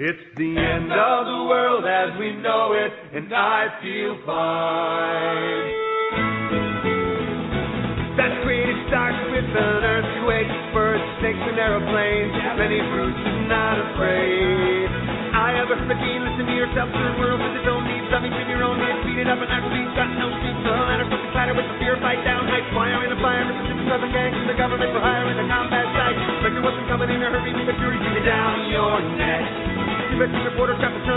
It's the end of the world as we know it, and I feel fine. That creative starts with an earthquake, birds, snakes, and aeroplanes. Many fruits and not afraid. I have a freaking listen to yourself the world with its own needs. Something to your own head, beat it up and actually got no sleep. The ladder from the clatter with the fear fight down. Night fire in a fire, Mississippi Southern gangs and the government for hire in the combat site. Spectre wasn't coming in a hurry, the fury beat it down your neck. The reporter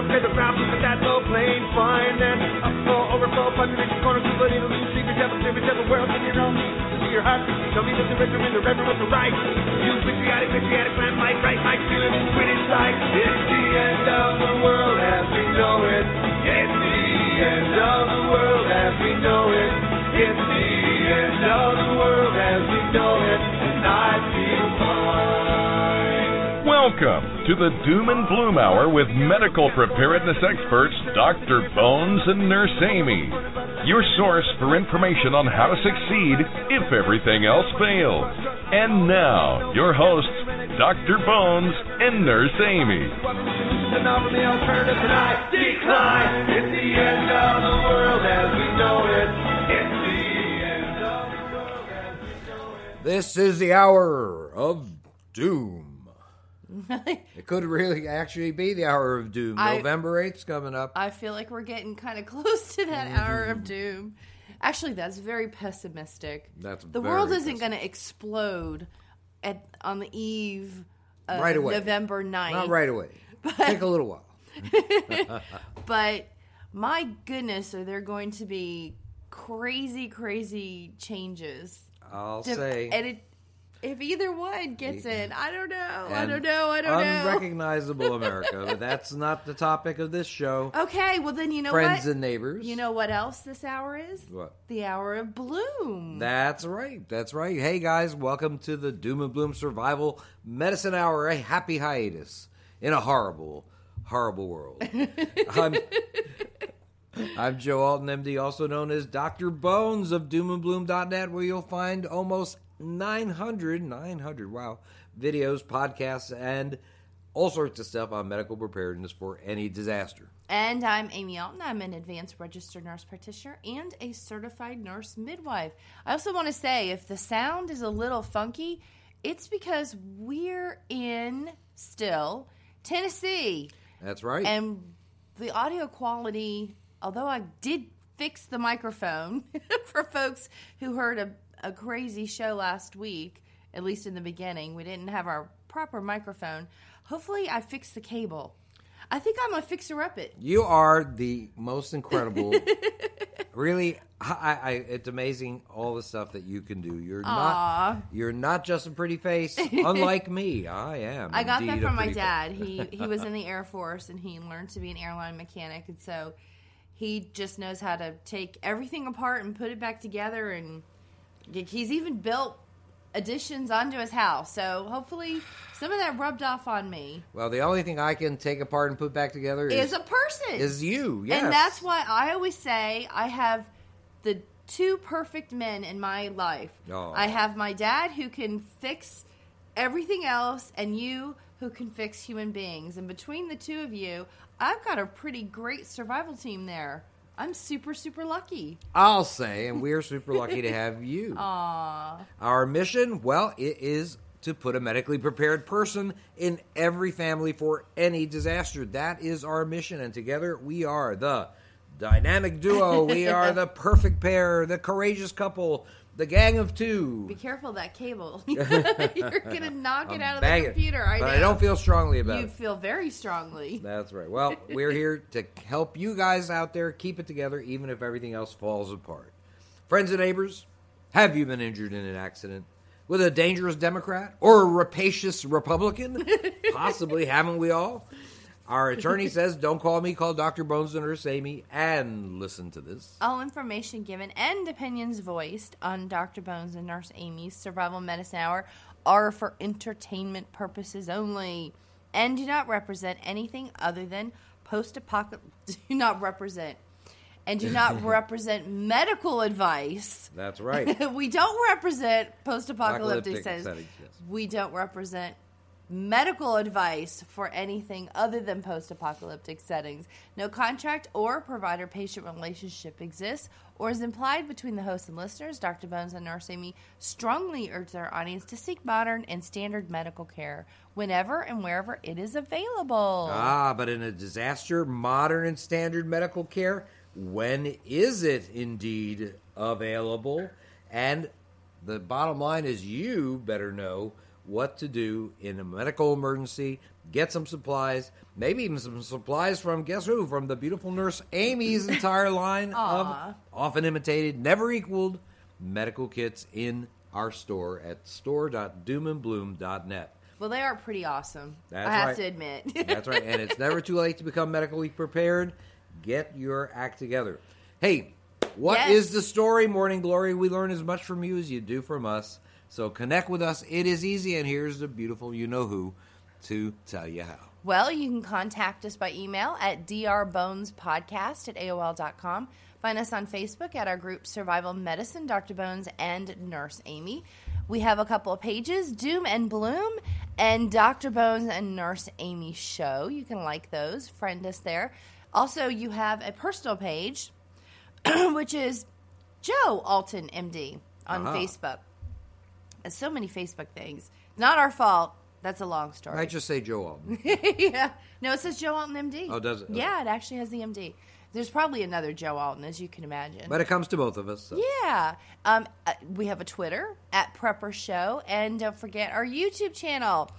pay the crowd, look at that low plane, fine then. Overflow, corner, it'll lose, secret devil, devil, in your heart, me that the and the the right. You patriotic, patriotic, right, my. It's the end of the world as we know it. It's the end of the world as we know it. It's the end of the world as we know it, and I feel fine. Welcome to the Doom and Bloom Hour with medical preparedness experts Dr. Bones and Nurse Amy. Your source for information on how to succeed if everything else fails. And now, your hosts, Dr. Bones and Nurse Amy. And offer the alternative and decline. It's the end of the world as we know it. It's the end of the world as we know it. This is the hour of doom. It could really actually be the hour of doom. I- November 8th's coming up. I feel like we're getting kind of close to that mm-hmm. hour of doom. Actually, that's very pessimistic. That's the world isn't going to explode at on the eve of Right away. November 9th. Not right away. Take a little while. But my goodness, are there going to be crazy, crazy changes? I'll say. and it, if either one gets in, I don't know. I don't know. I don't know. Unrecognizable America, but that's not the topic of this show. Okay, well then you know what Friends what? and neighbors. you know what else this hour is? What? The hour of bloom. That's right. That's right. Hey guys, welcome to the Doom and Bloom Survival Medicine Hour, a happy hiatus in a horrible, horrible world. I'm, I'm Joe Alton, MD, also known as Dr. Bones of doomandbloom.net, where you'll find almost 900, 900, wow, videos, podcasts, and all sorts of stuff on medical preparedness for any disaster. And I'm Amy Alton. I'm an advanced registered nurse practitioner and a certified nurse midwife. I also want to say if the sound is a little funky, it's because we're in still Tennessee. That's right. And the audio quality, although I did fix the microphone for folks who heard a, a crazy show last week, at least in the beginning, we didn't have our proper microphone. Hopefully, I fixed the cable. I think I'm a fixer up it. You are the most incredible. really, I, I, it's amazing all the stuff that you can do. You're Aw. not. You're not just a pretty face. Unlike me, I am. I got that from my dad. He he was in the Air Force and he learned to be an airline mechanic, and so he just knows how to take everything apart and put it back together. And he's even built additions onto his house. So hopefully, some of that rubbed off on me. Well, the only thing I can take apart and put back together is Is a person, is you. Yes. and that's why I always say I have the two perfect men in my life. Aw. I have my dad who can fix everything else, and you who can fix human beings. And between the two of you, I've got a pretty great survival team there. I'm super, super lucky. I'll say, and we're super lucky to have you. Aww. Our mission, well, it is to put a medically prepared person in every family for any disaster. That is our mission, and together we are the dynamic duo. we are the perfect pair, the courageous couple, the gang of two. Be careful of that cable. You're gonna knock it out of the it. computer. I but know. I don't feel strongly about You it. You feel very strongly. That's right. Well, we're here to help you guys out there keep it together, even if everything else falls apart. Friends and neighbors, have you been injured in an accident with a dangerous Democrat or a rapacious Republican? Possibly, haven't we all? Our attorney says, don't call me, call Dr. Bones and Nurse Amy, and listen to this. All information given and opinions voiced on Dr. Bones and Nurse Amy's Survival Medicine Hour are for entertainment purposes only and do not represent anything other than post apocalyptic. Do not represent. And do not represent medical advice. That's right. we don't represent post apocalyptic settings, yes. We don't represent medical advice for anything other than post apocalyptic settings. No contract or provider patient relationship exists or is implied between the host and listeners. Dr. Bones and Nurse Amy strongly urge their audience to seek modern and standard medical care whenever and wherever it is available. Ah, but in a disaster, modern and standard medical care, when is it indeed available? And the bottom line is you better know what to do in a medical emergency. Get some supplies, maybe even some supplies from guess who? From the beautiful nurse Amy's entire line of often imitated, never equaled medical kits in our store at store.doomandbloom.net. Well, they are pretty awesome. That's I have right. to admit. That's right. And it's never too late to become medically prepared. Get your act together. Hey, what is Yes. the story, Morning Glory? We learn as much from you as you do from us. So connect with us. It is easy, and here's the beautiful you know who to tell you how. Well, you can contact us by email at drbonespodcast at AOL.com. Find us on Facebook at our group Survival Medicine, Dr. Bones and Nurse Amy. We have a couple of pages, Doom and Bloom and Dr. Bones and Nurse Amy Show. You can like those, friend us there. Also, you have a personal page, which is Joe Alton, MD, on Uh-huh. Facebook. So many Facebook things. Not our fault. That's a long story. I just say Joe Alton. yeah. No, it says Joe Alton MD. Oh, does it? Yeah, it actually has the MD. There's probably another Joe Alton, as you can imagine. But it comes to both of us. So. yeah. Um, uh, we have a Twitter at Prepper Show, and don't forget our YouTube channel,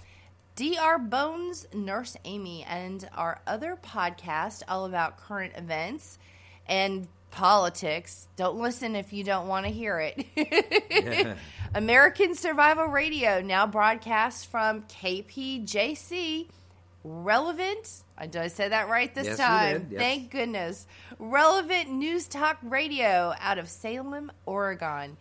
Dr. Bones Nurse Amy, and our other podcast all about current events and politics. Don't listen if you don't want to hear it. American Survival Radio now broadcasts from KPJC. Relevant. I Did I say that right this Yes, time? yes. Thank goodness. Relevant News Talk Radio out of Salem, Oregon,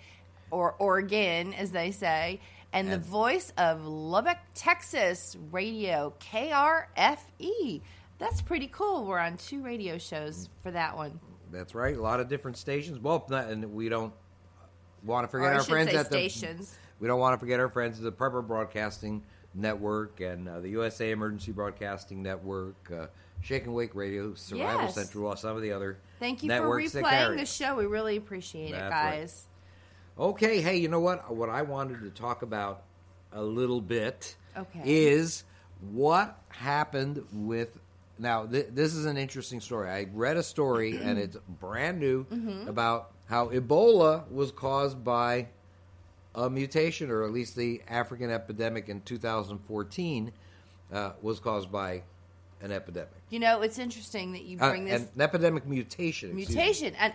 or Oregon, as they say, and, the voice of Lubbock, Texas Radio, KRFE. That's pretty cool. We're on two radio shows for that one. That's right. A lot of different stations. Well, not, and we don't want to forget our friends at the stations. We don't want to forget our friends at the Prepper Broadcasting Network and uh, the USA Emergency Broadcasting Network, uh, Shake and Wake Radio, Survival Yes. Central, some of the other Thank you for replaying the show. We really appreciate it, That's right. guys. Okay, hey, you know what? What I wanted to talk about a little bit Okay. is what happened with. Now, th- this is an interesting story. I read a story, and it's brand new Mm-hmm. about how Ebola was caused by a mutation, or at least the African epidemic in 2014 uh, was caused by an epidemic. You know, it's interesting that you Uh, bring this an epidemic mutation. mutation. And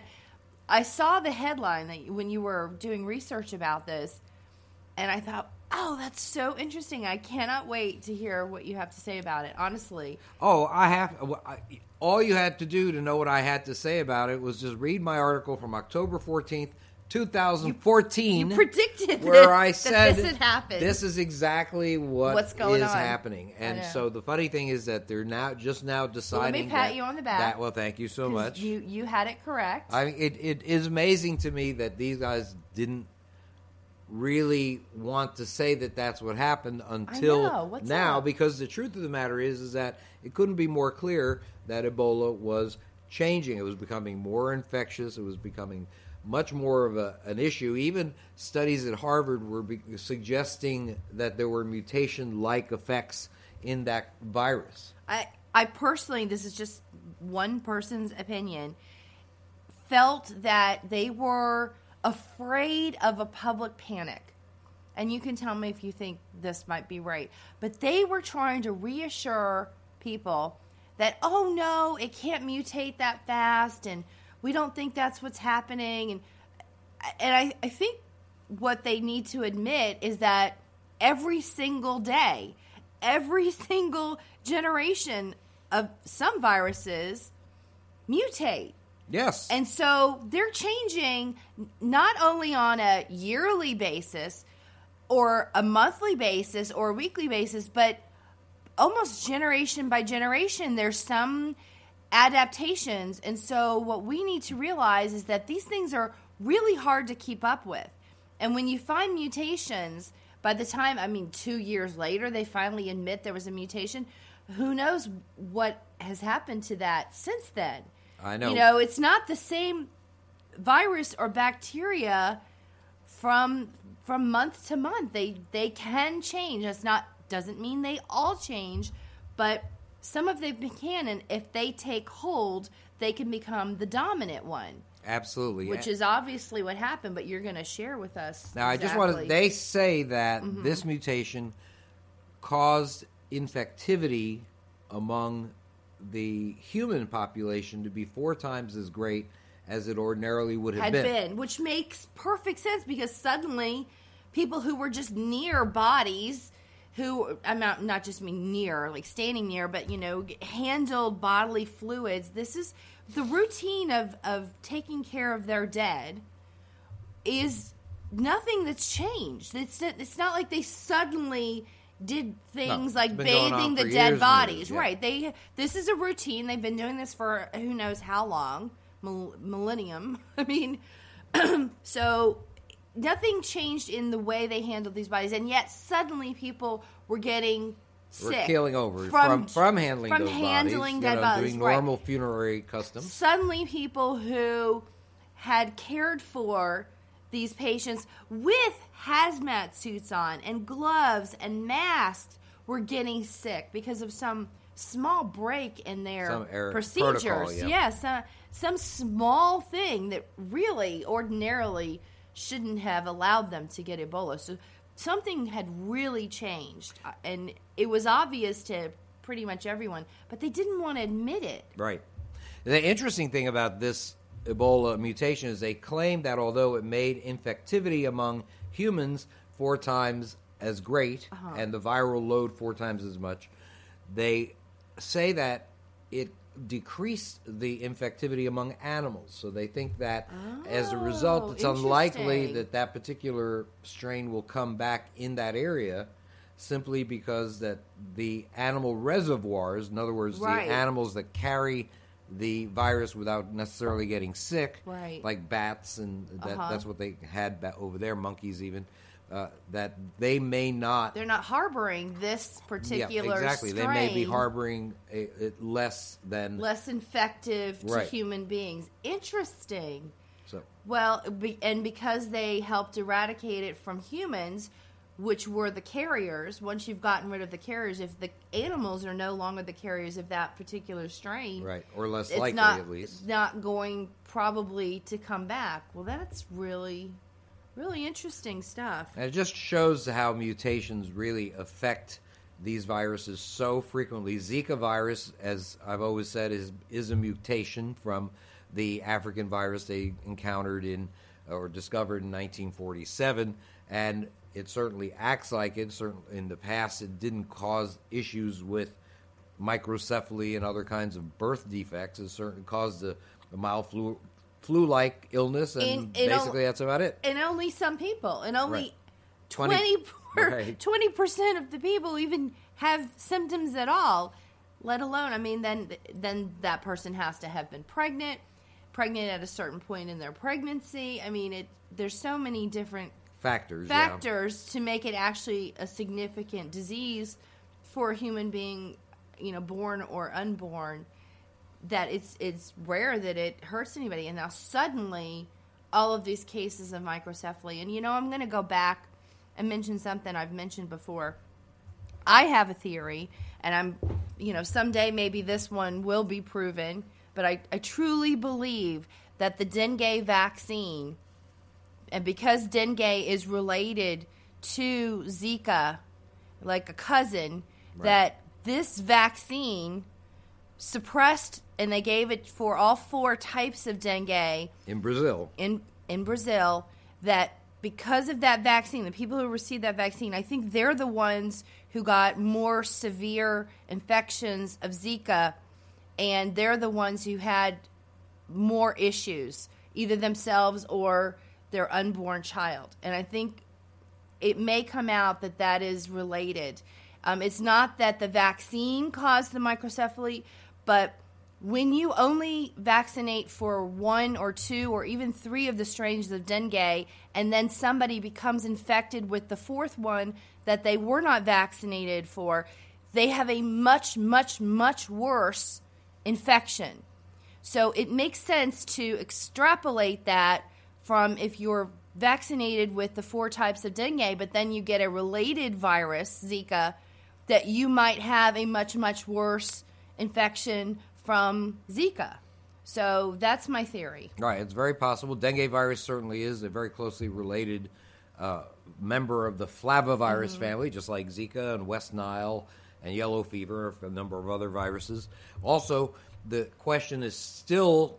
I saw the headline that you- when you were doing research about this, and I thought, oh, that's so interesting. I cannot wait to hear what you have to say about it. Honestly, Oh, I have. All you had to do to know what I had to say about it was just read my article from October fourteenth, two thousand fourteen. you predicted where this, I said this had happened. This is exactly what What's going is on. happening, and so the funny thing is that they're now just now deciding. let me pat that- you on the back. that- well, thank you so much. You you had it correct. I mean, it, it is amazing to me that these guys didn't really want to say that that's what happened until now up? because the truth of the matter is is that it couldn't be more clear that Ebola was changing. It was becoming more infectious. It was becoming much more of a, an issue. Even studies at Harvard were be, suggesting that there were mutation like effects in that virus. I I personally, this is just one person's opinion, felt that they were afraid of a public panic. And you can tell me if you think this might be right. But they were trying to reassure people that, oh no, it can't mutate that fast and we don't think that's what's happening. And and I, I think what they need to admit is that every single day, every single generation of some viruses mutate. Yes And so they're changing not only on a yearly basis or a monthly basis or a weekly basis, but almost generation by generation. There's some adaptations. And so what we need to realize is that these things are really hard to keep up with. And when you find mutations, by the time, I mean, two years later, they finally admit there was a mutation. Who knows what has happened to that since then? I know. You know, it's not the same virus or bacteria from from month to month. They they can change. That's not doesn't mean they all change, but some of them can, and if they take hold, they can become the dominant one, Absolutely. which is obviously what happened. But you're going to share with us. Now, I just want to. They say that Mm-hmm. this mutation caused infectivity among the human population to be four times as great as it ordinarily would have had been. been. which makes perfect sense because suddenly people who were just near bodies, who I'm not not just mean near, like standing near, but you know, handled bodily fluids. This is the routine of of taking care of their dead is nothing that's changed. It's it's not like they suddenly did things it's like been going on bathing the dead bodies, yeah. right? They this is a routine. They've been doing this for who knows how long, mil- millennium. I mean, so nothing changed in the way they handled these bodies, and yet suddenly people were getting We're sick killing over from from, handling from those handling bodies, dead you know, bodies, doing right. normal funerary customs. suddenly people who had cared for these patients with hazmat suits on and gloves and masks were getting sick because of some small break in their error- procedures. protocol, yeah. Yes, uh, some small thing that really ordinarily shouldn't have allowed them to get Ebola. So something had really changed, uh, and it was obvious to pretty much everyone, but they didn't want to admit it. Right. The interesting thing about this Ebola mutation is they claim that although it made infectivity among humans four times as great Uh-huh. and the viral load four times as much, they say that it decreased the infectivity among animals. So they think that as a result, Oh, it's unlikely that that particular strain will come back in that area simply because that the animal reservoirs, in other words, Right. the animals that carry the virus without necessarily getting sick, Right. like bats, and that, Uh-huh. that's what they had over there, monkeys even, uh, that they may not. they're not harboring this particular exactly. strain They may be harboring a, it less than less infective to human beings. Interesting. so. Well, be, and because they helped eradicate it from humans, which were the carriers, once you've gotten rid of the carriers, if the animals are no longer the carriers of that particular strain, Right, or less likely not, at least. not going probably to come back. Well, that's really, really interesting stuff. And it just shows how mutations really affect these viruses so frequently. Zika virus, as I've always said, is is a mutation from the African virus they encountered in or discovered in 1947, and it certainly acts like it. Certainly, in the past, it didn't cause issues with microcephaly and other kinds of birth defects. It certainly caused a, a mild flu flu-like illness, and In- in basically al- that's about it. And only some people, and only Right. 20 Right. twenty percent of the people even have symptoms at all. Let alone, I mean, then then that person has to have been pregnant, pregnant at a certain point in their pregnancy. I mean, it there's so many different Factors, yeah. factors to make it actually a significant disease for a human being, you know, born or unborn. That it's it's rare that it hurts anybody, and now suddenly all of these cases of microcephaly. And you know, I'm going to go back and mention something I've mentioned before. I have a theory, and I'm, you know, someday maybe this one will be proven, but I, I truly believe that the dengue vaccine, and because dengue is related to Zika, like a cousin, that this vaccine suppressed, and they gave it for all four types of dengue in Brazil. in in Brazil that because of that vaccine, the people who received that vaccine, I think they're the ones who got more severe infections of Zika, and they're the ones who had more issues, either themselves or their unborn child. And I think it may come out that that is related. Um, it's not that the vaccine caused the microcephaly, but when you only vaccinate for one or two or even three of the strains of dengue, and then somebody becomes infected with the fourth one that they were not vaccinated for, they have a much, much, much worse infection. So it makes sense to extrapolate that from if you're vaccinated with the four types of dengue, but then you get a related virus, Zika, that you might have a much, much worse infection from Zika. So that's my theory. Right, it's very possible. Dengue virus certainly is a very closely related uh, member of the flavivirus family, just like Zika and West Nile and yellow fever, a number of other viruses. Also, the question is still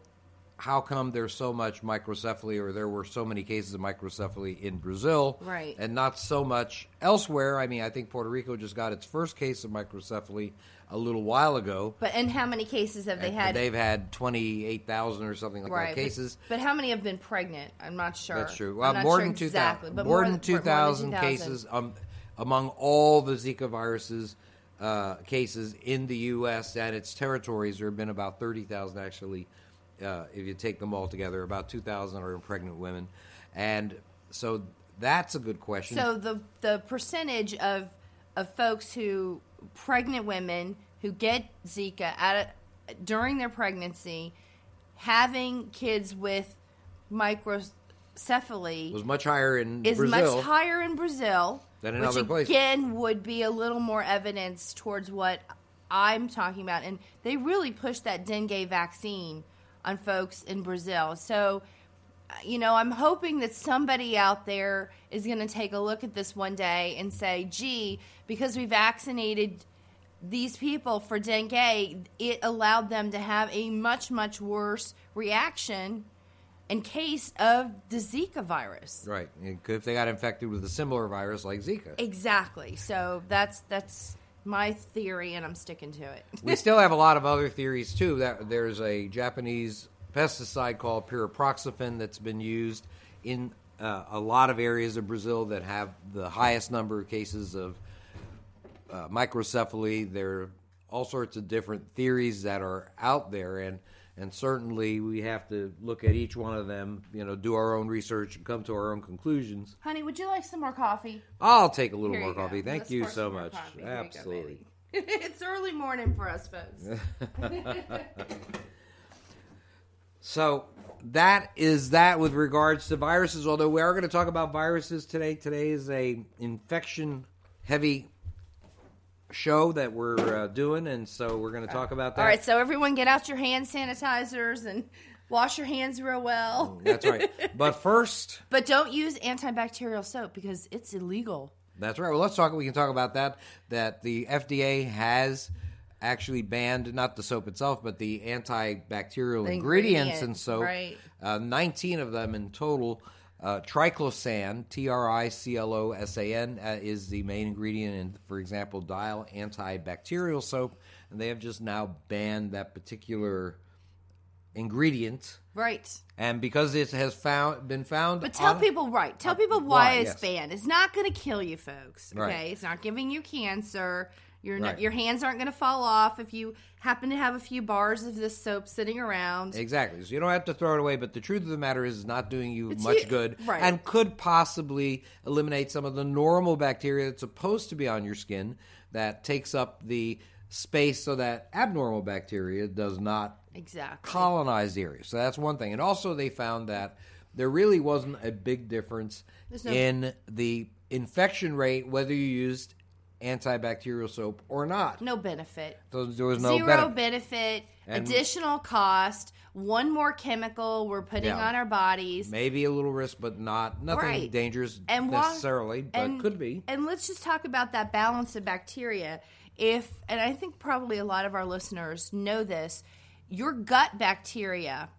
how come there's so much microcephaly or there were so many cases of microcephaly in Brazil Right. and not so much elsewhere. I mean, I think Puerto Rico just got its first case of microcephaly a little while ago. But and how many cases have they And had? They've had 28,000 or something like right, that cases. But, how many have been pregnant? I'm not sure. That's true. Well, more sure than 2,000 exactly, but more, than more 2,000 2,000 cases um, among all the Zika viruses uh, cases in the U.S. and its territories. There have been about 30,000 actually, uh, if you take them all together. About 2,000 are in pregnant women. And so that's a good question. So the the percentage of of folks who pregnant women who get Zika at a, during their pregnancy, having kids with microcephaly was much higher in is Brazil. much higher in Brazil Than in which other places. again would be a little more evidence towards what I'm talking about. And they really pushed that dengue vaccine on folks in Brazil. So, you know, I'm hoping that somebody out there is going to take a look at this one day and say, gee, because we vaccinated these people for dengue, it allowed them to have a much, much worse reaction in case of the Zika virus. Right. If they got infected with a similar virus like Zika. Exactly. So that's that's my theory, and I'm sticking to it. we still have a lot of other theories too. That there's a Japanese pesticide called pyriproxyfen that's been used in uh, a lot of areas of Brazil that have the highest number of cases of uh, microcephaly. There are all sorts of different theories that are out there, and and certainly we have to look at each one of them. You know, do our own research and come to our own conclusions. Honey, would you like some more coffee? I'll take a little Here more you go. coffee. Thank Let's you so much. coffee. Here go, Absolutely. it's early morning for us folks. So that is that with regards to viruses. Although we are going to talk about viruses today. Today is a infection heavy show that we're uh, doing, and so we're going to talk about that. All right, so everyone get out your hand sanitizers and wash your hands real well. That's right. But first, But don't use antibacterial soap because it's illegal. that's right. Well, let's talk. We can talk about that. That the FDA has actually banned not the soap itself, but the antibacterial The ingredients ingredient, in soap. right. Uh, Nineteen of them in total. Uh, triclosan, T R I C L O S A N, uh, is the main ingredient in, for example, Dial antibacterial soap, and they have just now banned that particular ingredient. Right. And because it has found been found, But tell on- people right. Tell uh, people why, why, it's yes. banned. It's not going to kill you, folks. Okay, Right. it's not giving you cancer. You're not, Right. your hands aren't going to fall off if you happen to have a few bars of this soap sitting around. Exactly. So you don't have to throw it away, but the truth of the matter is, it's not doing you It's much you- good, right. and could possibly eliminate some of the normal bacteria that's supposed to be on your skin that takes up the space so that abnormal bacteria does not Exactly. colonize the area. So that's one thing. And also, they found that there really wasn't a big difference no- in the infection rate whether you used antibacterial soap or not. no benefit. So there was no Zero benefit. benefit. Additional cost. One more chemical we're putting Yeah. on our bodies. Maybe a little risk, but not nothing Right. dangerous And necessarily, but and, could be. And let's just talk about that balance of bacteria. If and I think probably a lot of our listeners know this, your gut bacteria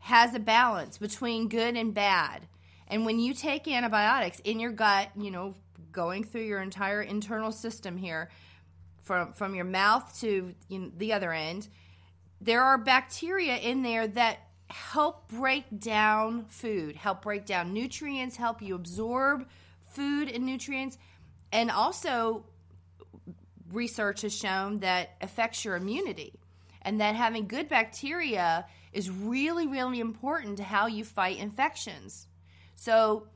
has a balance between good and bad. And when you take antibiotics in your gut, you know, going through your entire internal system here, from from your mouth to you know, the other end, there are bacteria in there that help break down food, help break down nutrients, help you absorb food and nutrients, and also research has shown that affects your immunity. and that having good bacteria is really, really important to how you fight infections. So,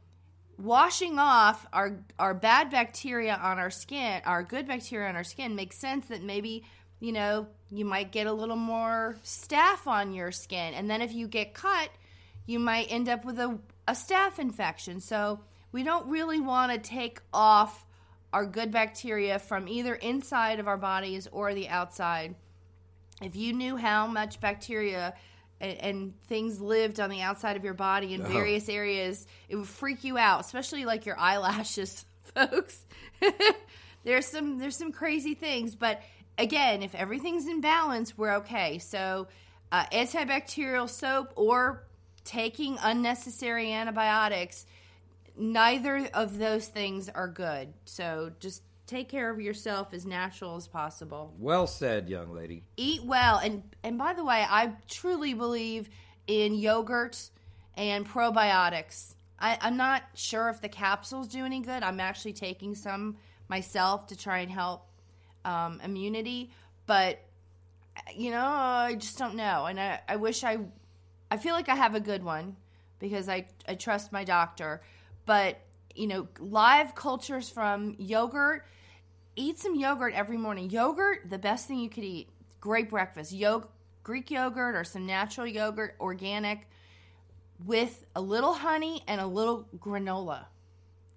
washing off our our bad bacteria on our skin, our good bacteria on our skin makes sense that maybe, you know, you might get a little more staph on your skin. And then if you get cut, you might end up with a, a staph infection. So we don't really want to take off our good bacteria from either inside of our bodies or the outside. If you knew how much bacteria and, and things lived on the outside of your body in various areas, it would freak you out, especially like your eyelashes, folks. there's some there's some crazy things, but again, if everything's in balance, we're okay. So, uh, antibacterial soap or taking unnecessary antibiotics, neither of those things are good. So, just take care of yourself as natural as possible. Well said, young lady. Eat well, and and by the way, I truly believe in yogurt and probiotics. I, I'm not sure if the capsules do any good. I'm actually taking some myself to try and help um, immunity, but you know, I just don't know. And I, I wish I, I feel like I have a good one because I, I trust my doctor. But you know, live cultures from yogurt. Eat some yogurt every morning. Yogurt, the best thing you could eat. Great breakfast. Yog- Greek yogurt or some natural yogurt, organic, with a little honey and a little granola.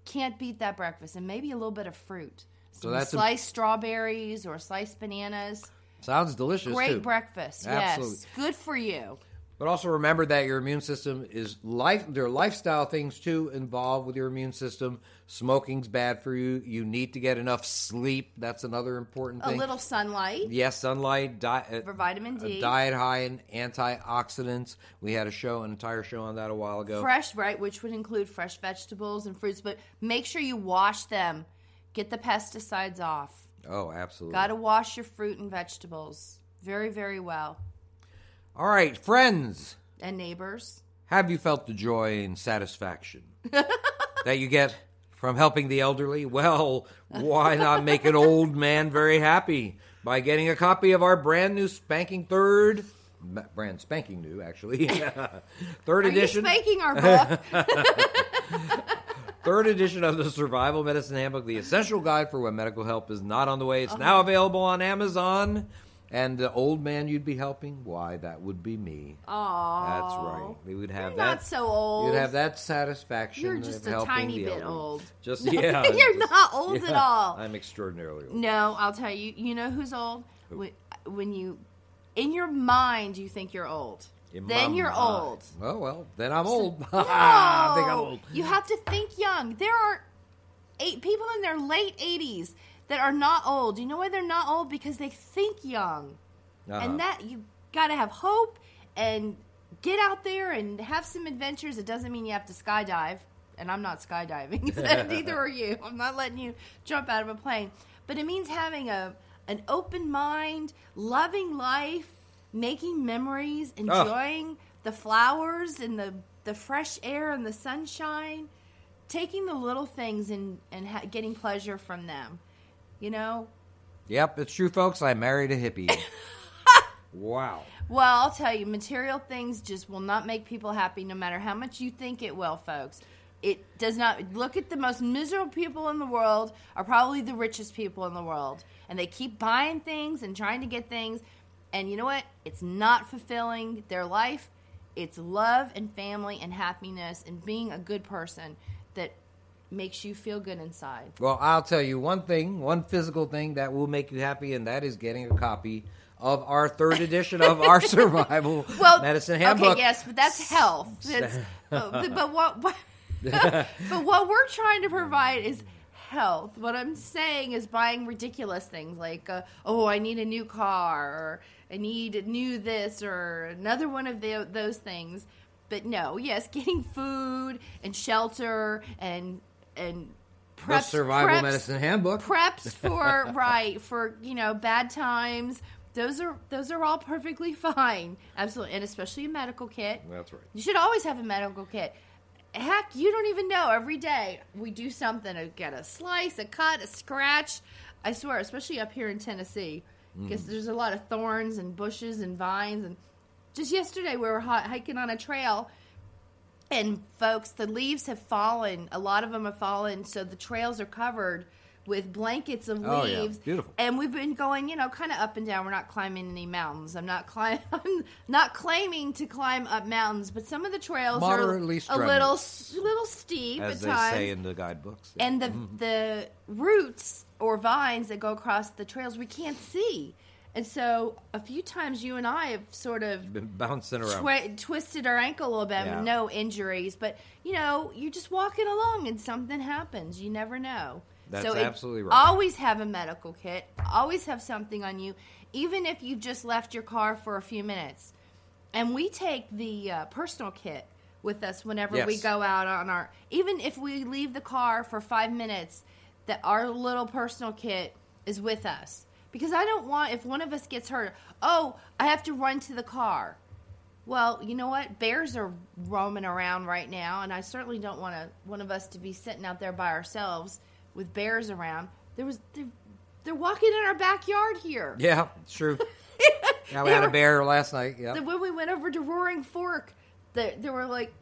Can't beat that breakfast, and maybe a little bit of fruit. So Some that's a- sliced strawberries or sliced bananas. Sounds delicious Great too. breakfast. Absolutely. Yes. Good for you. But also remember that your immune system is life. There are lifestyle things too involved with your immune system. Smoking's bad for you. You need to get enough sleep. That's another important thing. A little sunlight Yes, sunlight, di- uh, for vitamin a D. Uh, diet high in antioxidants. We had a show, an entire show on that a while ago. Fresh, right, which would include fresh vegetables and fruits, but make sure you wash them. Get the pesticides off. Oh, absolutely. Got to wash your fruit and vegetables very, very well. All right, friends. And neighbors. Have you felt the joy and satisfaction that you get from helping the elderly? Well, why not make an old man very happy by getting a copy of our brand new spanking third, brand spanking new actually, third Are edition, spanking our book? third edition of the Survival Medicine Handbook, the essential guide for when medical help is not on the way. It's oh. now available on Amazon. And the old man you'd be helping, why that would be me. Oh, That's right. We would have You're that. not so old. You'd have that satisfaction. You're just a tiny bit elderly. old. Just No, yeah. you're just- not old at all. I'm extraordinarily old. No, I'll tell you. You know who's old? When, when you, in your mind, you think you're old. In then you're mind. old. Oh well, then I'm old. No, I think I'm old. You have to think young. There are eight people in their late 80s that are not old. You know why they're not old? Because they think young. Uh-huh. And that you got to have hope and get out there and have some adventures. It doesn't mean you have to skydive, and I'm not skydiving. Neither are you. I'm not letting you jump out of a plane. But it means having a an open mind, loving life, making memories, enjoying the flowers and the the fresh air and the sunshine, taking the little things and and ha- getting pleasure from them. You know, Yep, it's true, folks. I married a hippie. wow. Well, I'll tell you, material things just will not make people happy no matter how much you think it will, folks. It does not. Look at the most miserable people in the world are probably the richest people in the world. And they keep buying things and trying to get things. And you know what? It's not fulfilling their life. It's love and family and happiness and being a good person makes you feel good inside. Well, I'll tell you one thing, one physical thing that will make you happy, and that is getting a copy of our third edition of our survival well, medicine handbook. Okay, yes, but that's health. That's, but, but what, what but what we're trying to provide is health. What I'm saying is buying ridiculous things like, uh, oh, I need a new car, or I need a new this, or another one of the, those things. But no, yes, getting food and shelter and and The survival preps- medicine handbook. preps for right for you know bad times. Those are those are all perfectly fine. Absolutely. And especially a medical kit. That's right. you should always have a medical kit. Heck you don't even know. Every day we do something to get a slice a cut a scratch. I swear especially up here in tennessee mm-hmm. because there's a lot of thorns and bushes and vines. And just yesterday, we were hi- hiking on a trail, and folks, the leaves have fallen. A lot of them have fallen, so the trails are covered with blankets of Oh, yeah. leaves. Beautiful. And we've been going, you know, kind of up and down. We're not climbing any mountains. I'm not climb. I'm not claiming to climb up mountains, but some of the trails Moderately are a little, little steep as at they times. say in the guidebooks. and the mm-hmm. the roots or vines that go across the trails we can't see. And so a few times you and I have sort of been bouncing around. twi- twisted our ankle a little bit, Yeah. no injuries, but you know, you're just walking along and something happens. You never know. That's so absolutely right. Always have a medical kit. Always have something on you, even if you've just left your car for a few minutes. And we take the uh, personal kit with us whenever we go out on our. Even if we leave the car for five minutes, that our little personal kit is with us because I don't want if one of us gets hurt. Oh, I have to run to the car. Well, you know what? Bears are roaming around right now, and I certainly don't want to, one of us to be sitting out there by ourselves with bears around. There was they're, they're walking in our backyard here. Yeah, it's true. yeah, we had a bear last night. Yeah. When we went over to Roaring Fork, there, there were like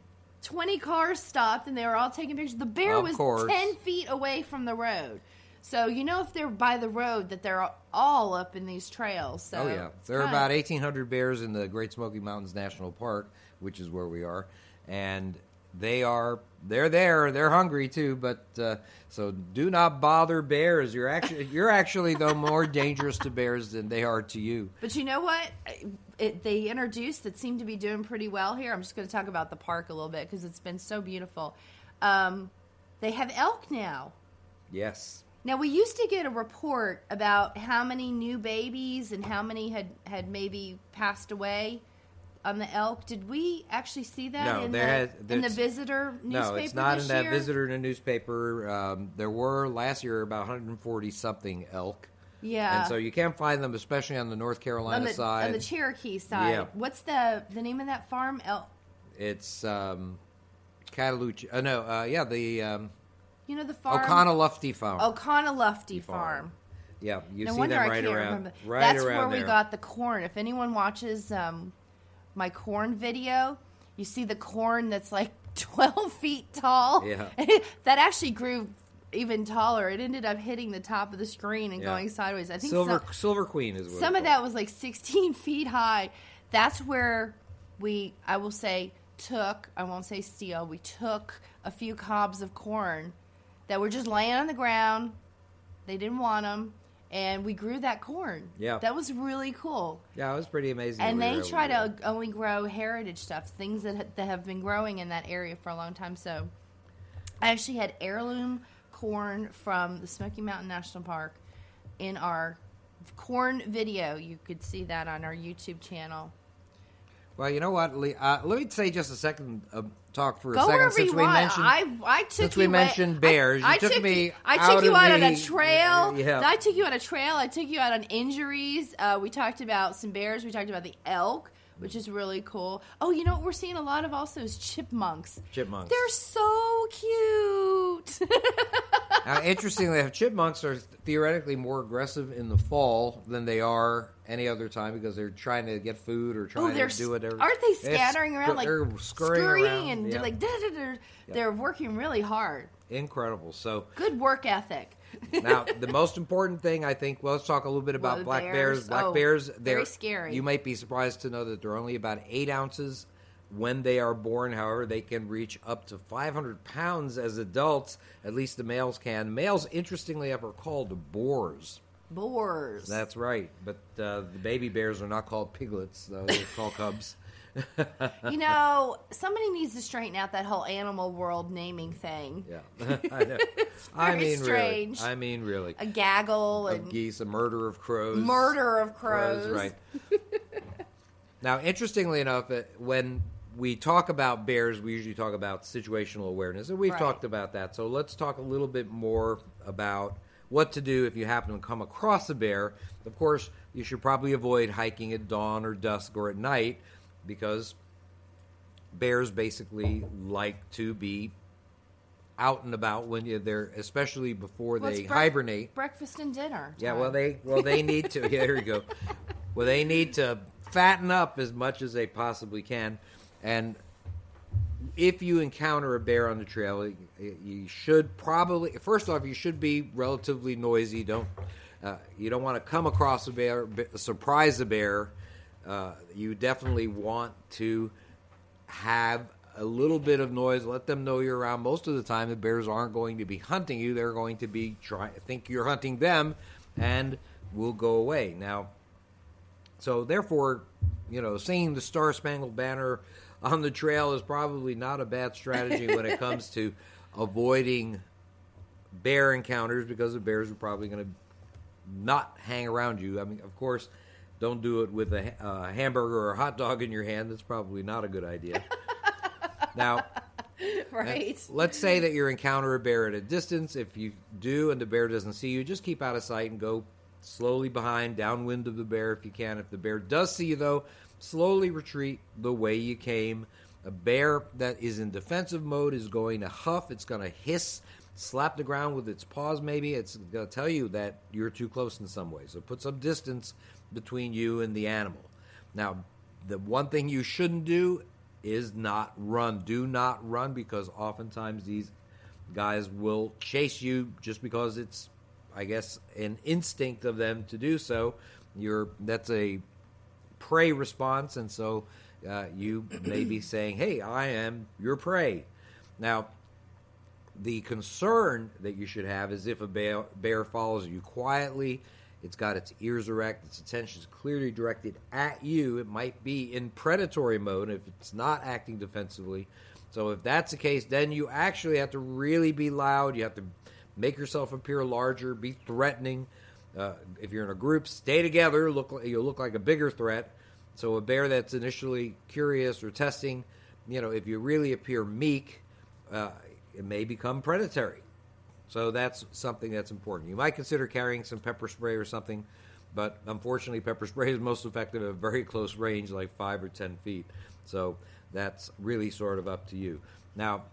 twenty cars stopped, and they were all taking pictures. The bear Of was course. ten feet away from the road, so you know if they're by the road that they're all up in these trails. So Oh yeah, there are about eighteen hundred bears in the Great Smoky Mountains National Park, which is where we are, and they are they're there. They're hungry too, but uh, so do not bother bears. You're actually you're actually though more dangerous to bears than they are to you. But you know what? It, they introduced that seemed to be doing pretty well here. I'm just going to talk about the park a little bit because it's been so beautiful. Um, they have elk now. Yes. Now we used to get a report about how many new babies and how many had had maybe passed away on the elk. Did we actually see that No, in, there the, has- in the visitor newspaper? No, it's not in that year? visitor in the newspaper. Um, there were last year about 140 something elk. Yeah, And so you can't find them, especially on the North Carolina on the, side. on the Cherokee side. Yeah. What's the the name of that farm? Elk. it's um, Catalooch. Uh, no, uh, yeah, the um, you know the farm. Oconaluftee Farm. Oconaluftee Farm. farm. yeah, you no see wonder them I right can't around. remember. Right That's around where we got the corn. If anyone watches um, my corn video, you see the corn that's like 12 feet tall. Yeah. that actually grew even taller. It ended up hitting the top of the screen and Yeah. going sideways. I think Silver some, Silver Queen is some of that was like 16 feet high. That's where we, I will say, took, I won't say steal, we took a few cobs of corn that were just laying on the ground. They didn't want them. And we grew that corn. Yeah. That was really cool. Yeah, it was pretty amazing. And they try to only grow heritage stuff, things that, that have been growing in that area for a long time. So I actually had heirloom corn from the Smoky Mountain National Park in our corn video. You could see that on our YouTube channel. Well, you know what? Lee, uh, let me say just a second. Uh, talk for a Go second since you we want. mentioned. I, I took since you we mentioned I- bears, you I, took took me you, I out took you of out on a trail. Yeah. I took you on a trail. I took you out on injuries. Uh, we talked about some bears. We talked about the elk, which is really cool. Oh, you know what we're seeing a lot of also is chipmunks. Chipmunks. They're so cute. now, interestingly, chipmunks are theoretically more aggressive in the fall than they are any other time because they're trying to get food or trying oh, to do whatever. aren't they scattering around like they're scurrying, around. and yeah. like da, da, da. they're working really hard. incredible. So Good work ethic. now the most important thing I think. Well, let's talk a little bit about Well, black bears, bears. Black oh, bears, they're very scary. You might be surprised to know that they're only about eight ounces when they are born. However, they can reach up to 500 pounds as adults. At least the males can. Males, interestingly, are called boars. Boars. That's right. But uh, the baby bears are not called piglets; though they're called cubs. You know, somebody needs to straighten out that whole animal world naming thing. Yeah, I know. I very mean, strange. really. I mean, really. A gaggle Of and geese, a murder of crows. murder of crows. right. now, interestingly enough, when we talk about bears, we usually talk about situational awareness, and we've Right. talked about that. So let's talk a little bit more about what to do if you happen to come across a bear. Of course, you should probably avoid hiking at dawn or dusk or at night because bears basically like to be out and about when you they're especially before Well, they brec- hibernate. breakfast and dinner. Yeah, well they well they need to. Yeah, here we go. Well, they need to fatten up as much as they possibly can, and if you encounter a bear on the trail, you- you should probably first off you should be relatively noisy. Don't uh, you don't want to come across a bear, surprise a bear. Uh, you definitely want to have a little bit of noise. Let them know you're around. Most of the time, the bears aren't going to be hunting you. They're going to be trying think you're hunting them, and will go away. Now, so therefore, you know, seeing the Star Spangled Banner on the trail is probably not a bad strategy when it comes to avoiding bear encounters because the bears are probably going to not hang around you. I mean, of course, don't do it with a uh, hamburger or a hot dog in your hand. That's probably not a good idea. now, right. let's say that you encounter a bear at a distance. If you do and the bear doesn't see you, just keep out of sight and go slowly behind, downwind of the bear if you can. If the bear does see you, though, slowly retreat the way you came. A bear that is in defensive mode is going to huff, it's going to hiss, slap the ground with its paws, maybe. It's going to tell you that you're too close in some way. So put some distance between you and the animal. Now, the one thing you shouldn't do is not run. Do not run because oftentimes these guys will chase you just because it's, I guess, an instinct of them to do so. You're that's a prey response, and so uh, you may be saying, "Hey, I am your prey." Now, the concern that you should have is if a bear, bear follows you quietly, it's got its ears erect, its attention is clearly directed at you. It might be in predatory mode if it's not acting defensively. So, if that's the case, then you actually have to really be loud. You have to make yourself appear larger, be threatening. Uh, if you're in a group, stay together. Look, you'll look like a bigger threat. So, a bear that's initially curious or testing, you know, if you really appear meek, uh, it may become predatory. So that's something that's important. You might consider carrying some pepper spray or something, but unfortunately, pepper spray is most effective at a very close range, like five or ten feet. So that's really sort of up to you. Now,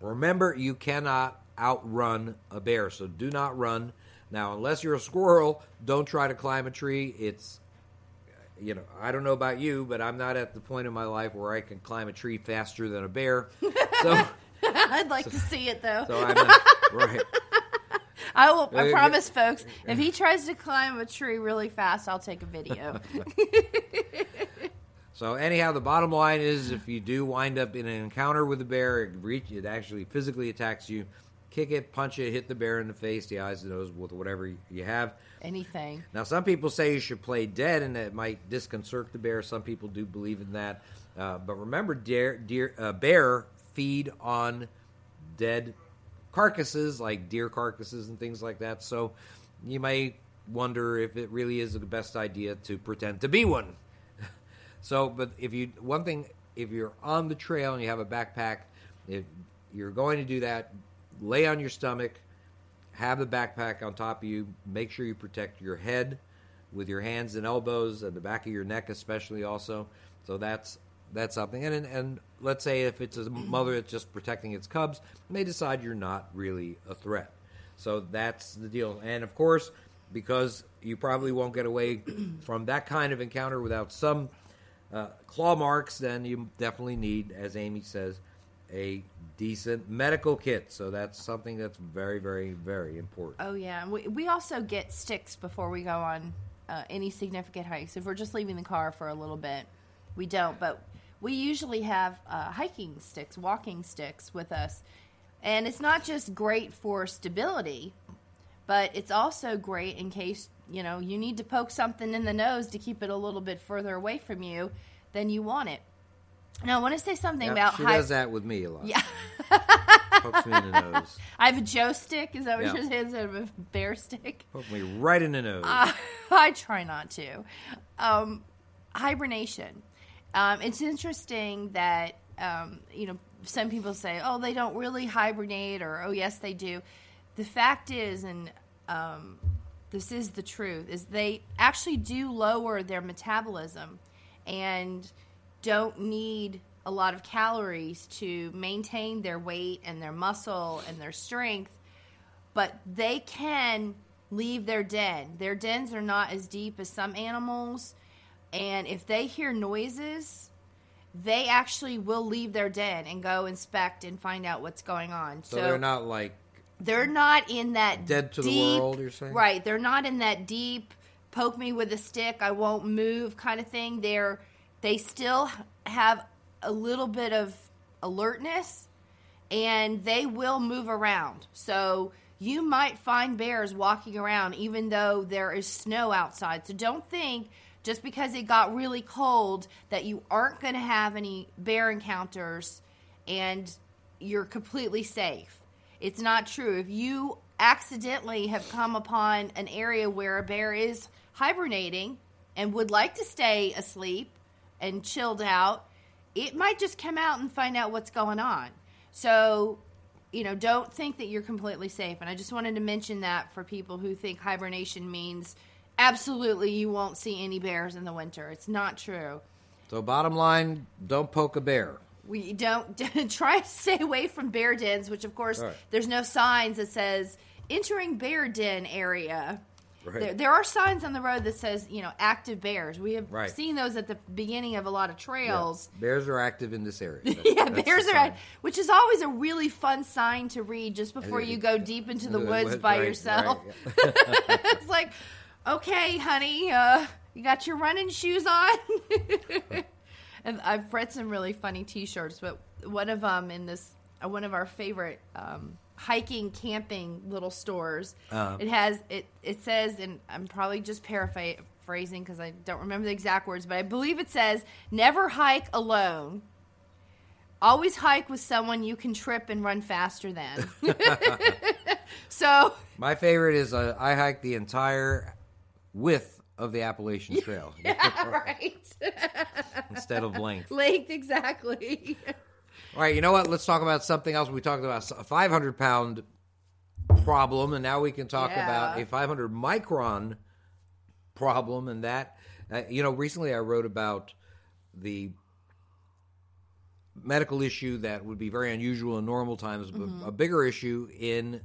remember, you cannot outrun a bear, so do not run. Now, unless you're a squirrel, don't try to climb a tree. It's you know, I don't know about you, but I'm not at the point in my life where I can climb a tree faster than a bear. So, I'd like to see it though. so I'm not, right. I will. I promise, folks. If he tries to climb a tree really fast, I'll take a video. So anyhow, the bottom line is, if you do wind up in an encounter with a bear, it reach it actually physically attacks you. Kick it, punch it, hit the bear in the face, the eyes, the nose, with whatever you have. Anything. Now, some people say you should play dead, and it might disconcert the bear. Some people do believe in that, uh, but remember, deer, deer, uh, bear feed on dead carcasses, like deer carcasses and things like that. So, you may wonder if it really is the best idea to pretend to be one. so, but if you one thing, if you're on the trail and you have a backpack, if you're going to do that, lay on your stomach have the backpack on top of you. Make sure you protect your head with your hands and elbows and the back of your neck, especially also. So that's that's something. And and let's say if it's a mother that's just protecting its cubs, they decide you're not really a threat. So that's the deal. And of course, because you probably won't get away from that kind of encounter without some uh, claw marks, then you definitely need, as Amy says, a decent medical kit. So that's something that's very, very, very important. Oh yeah, we we also get sticks before we go on uh, any significant hikes. If we're just leaving the car for a little bit, we don't. But we usually have uh, hiking sticks, walking sticks with us, and it's not just great for stability, but it's also great in case you know you need to poke something in the nose to keep it a little bit further away from you than you want it. Now I want to say something Yep, about she does that with me a lot. Yeah. Pokes me in the nose. I have a Joe stick. Is that what Yeah. you're saying? Instead of a bear stick? Poke me right in the nose. I try not to. Um, hibernation. Um, it's interesting that um, you know some people say, "Oh, they don't really hibernate," or "Oh, yes, they do." The fact is, and um, this is the truth, is they actually do lower their metabolism and don't need a lot of calories to maintain their weight and their muscle and their strength, but they can leave their den. Their dens are not as deep as some animals, and if they hear noises, they actually will leave their den and go inspect and find out what's going on. So, they're not like they're not in that Dead to the deep, world, you're saying? right? They're not in that deep poke me with a stick, I won't move kind of thing. They're they still have a little bit of alertness, and they will move around. So you might find bears walking around even though there is snow outside. So don't think just because it got really cold that you aren't going to have any bear encounters and you're completely safe. It's not true. If you accidentally have come upon an area where a bear is hibernating and would like to stay asleep and chilled out, it might just come out and find out what's going on. So, you know, don't think that you're completely safe. And I just wanted to mention that for people who think hibernation means absolutely you won't see any bears in the winter. It's not true. So, bottom line, don't poke a bear. We don't try to stay away from bear dens, which of course Right. there's no signs that says entering bear den area. Right. There, there are signs on the road that says you know active bears. We have Right. seen those at the beginning of a lot of trails. Yeah. Bears are active in this area. That- Yeah, that's bears are, which is always a really fun sign to read just before you go deep into the woods by yourself. yeah. it's like, okay, honey, uh, you got your running shoes on. and I've read some really funny T-shirts, but one of them in this, uh, one of our favorite um, hiking, camping little stores. Uh-huh. It has it. It says, and I'm probably just paraphrasing because I don't remember the exact words, but I believe it says, "Never hike alone." Always hike with someone you can trip and run faster than. so My favorite is uh, I hiked the entire width of the Appalachian Trail right. instead of length. Length, exactly. All right, you know what? Let's talk about something else. We talked about a 500 pound problem, and now we can talk Yeah. about a 500 micron problem. And that, uh, you know, recently I wrote about the medical issue that would be very unusual in normal times, but Mm-hmm. a bigger issue in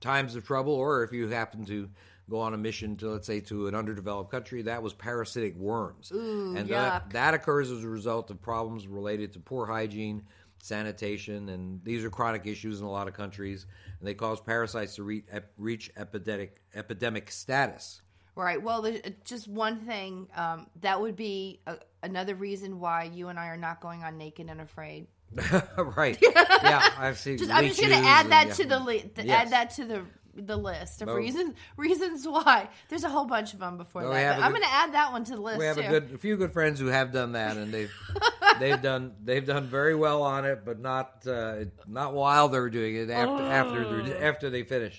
times of trouble, or if you happen to go on a mission to, let's say, to an underdeveloped country, that was parasitic worms. Ooh, and yuck. that, that occurs as a result of problems related to poor hygiene, sanitation, and these are chronic issues in a lot of countries. And they cause parasites to reach, ep, reach epidemic epidemic status. Right. Well, there's uh, just one thing. Um, that would be a, another reason why you and I are not going on Naked and Afraid. right? Yeah, I've seen. Just, I'm just going to add and- that yeah. to the li- th- Yes. add that to the the list of reasons reasons why. There's a whole bunch of them before Well, we that. have but a I'm good- going to add that one to the list we have too. a good, a few good friends who have done that, and they've they've done they've done very well on it, but not uh, not while they're doing it after after Oh. they're, after they finish.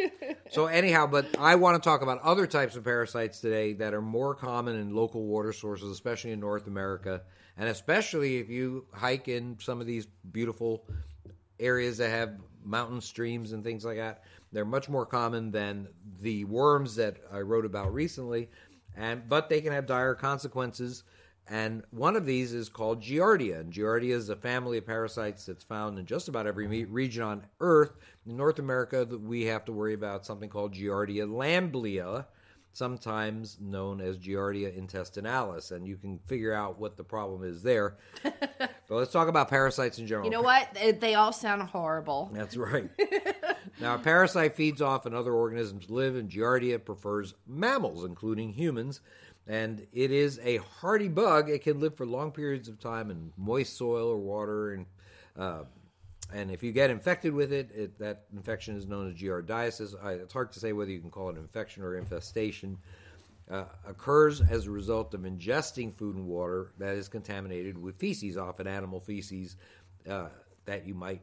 so anyhow, but I want to talk about other types of parasites today that are more common in local water sources, especially in North America, and especially if you hike in some of these beautiful areas that have mountain streams and things like that. They're much more common than the worms that I wrote about recently, and but they can have dire consequences. And one of these is called Giardia. And Giardia is a family of parasites that's found in just about every region on Earth. In North America, we have to worry about something called Giardia lamblia, sometimes known as Giardia intestinalis. And you can figure out what the problem is there. but let's talk about parasites in general. you know what? They, all sound horrible. That's right. now, a parasite feeds off and other organisms live, and Giardia prefers mammals, including humans. And it is a hardy bug. It can live for long periods of time in moist soil or water. And uh, and if you get infected with it, it that infection is known as giardiasis. I, it's hard to say whether you can call it infection or infestation. Uh, occurs as a result of ingesting food and water that is contaminated with feces, often animal feces, uh, that you might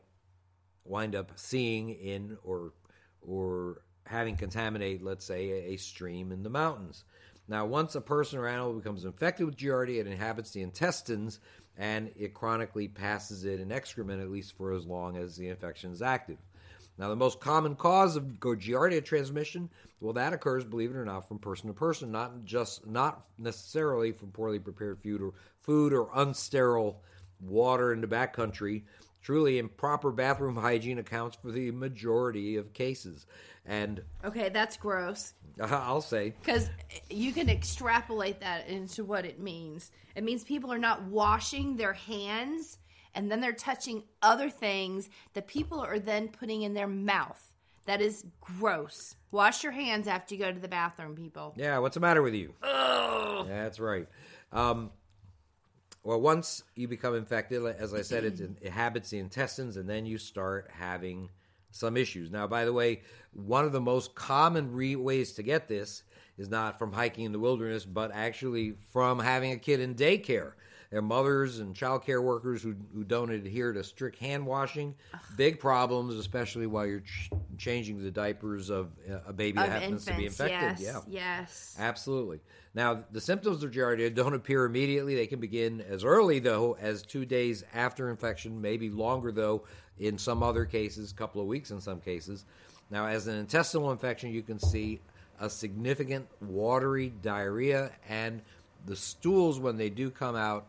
wind up seeing in or or having contaminate, let's say, a, stream in the mountains. Now, once a person or animal becomes infected with Giardia, it inhabits the intestines and it chronically passes it in excrement, at least for as long as the infection is active. Now, the most common cause of Giardia transmission, well, that occurs, believe it or not, from person to person, not just not necessarily from poorly prepared food or food or unsterile water in the backcountry. Truly, improper bathroom hygiene accounts for the majority of cases. And Okay, that's gross. I'll say, Because you can extrapolate that into what it means. It means people are not washing their hands and then they're touching other things that people are then putting in their mouth. That is gross. Wash your hands after you go to the bathroom, people. yeah, what's the matter with you? Oh, That's right. Um, well, once you become infected, as I said, it inhabits the intestines, and then you start having some issues. Now, by the way, one of the most common re- ways to get this is not from hiking in the wilderness, but actually from having a kid in daycare. There are mothers and child care workers who, who don't adhere to strict hand washing. Big problems, especially while you're ch- changing the diapers of uh, a baby that Of happens to be infected. yes, Yeah. yes. Absolutely. Now, the symptoms of Giardia don't appear immediately. They can begin as early, though, as two days after infection, maybe longer, though, in some other cases, a couple of weeks in some cases. Now, as an intestinal infection, you can see a significant watery diarrhea, and the stools, when they do come out,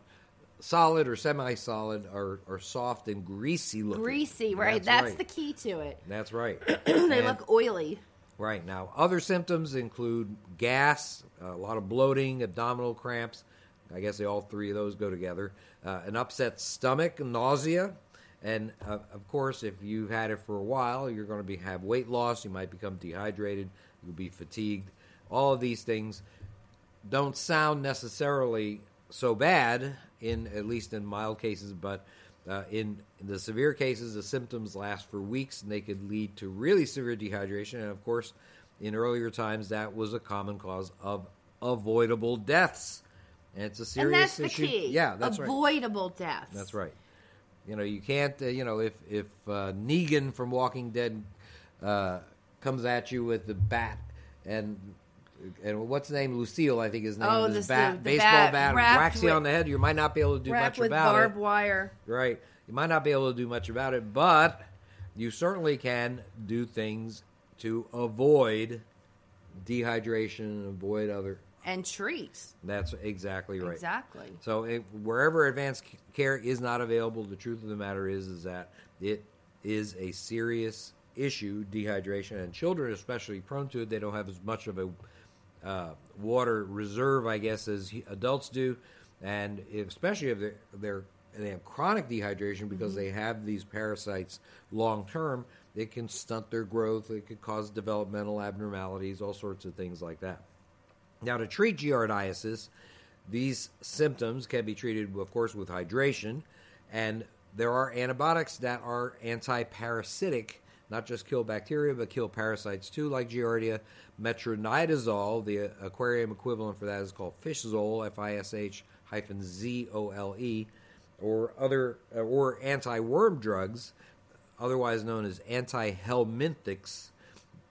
solid or semi solid, are, are soft and greasy looking. Greasy, right? That's, right. the key to it. That's right. they And- look oily. Right now, other symptoms include gas, a lot of bloating, abdominal cramps. I guess they all three of those go together. Uh, an upset stomach, nausea, and uh, of course, if you've had it for a while, you're going to be have weight loss. You might become dehydrated. You'll be fatigued. All of these things don't sound necessarily so bad in at least in mild cases, but uh, in, in the severe cases, the symptoms last for weeks and they could lead to really severe dehydration. And of course, in earlier times, that was a common cause of avoidable deaths. And it's a serious and that's the issue. key. Yeah, that's right. Avoidable deaths. That's right. You know, you can't. Uh, you know, if if uh, Negan from Walking Dead uh, comes at you with the bat and and what's the name? Lucille, I think his name Oh, is bat, the- the baseball bat bat, whacks you on the head. You might not be able to do much about barbed it. wire. Right. You might not be able to do much about it, but you certainly can do things to avoid dehydration and avoid other. And treats. That's exactly right. Exactly. So it, wherever advanced care is not available, the truth of the matter is is that it is a serious issue, dehydration, and children especially prone to it. They don't have as much of a uh, water reserve, I guess, as adults do, and if, especially if they're, they're they have chronic dehydration because they have these parasites long term. It can stunt their growth. It could cause developmental abnormalities, all sorts of things like that. Now, to treat giardiasis, these symptoms can be treated, of course, with hydration, and there are antibiotics that are anti-parasitic, not just kill bacteria, but kill parasites too, like Giardia. Metronidazole, the aquarium equivalent for that is called Fishzole, F-I-S-H hyphen Z-O-L-E, or other or anti-worm drugs, otherwise known as anti-helminthics,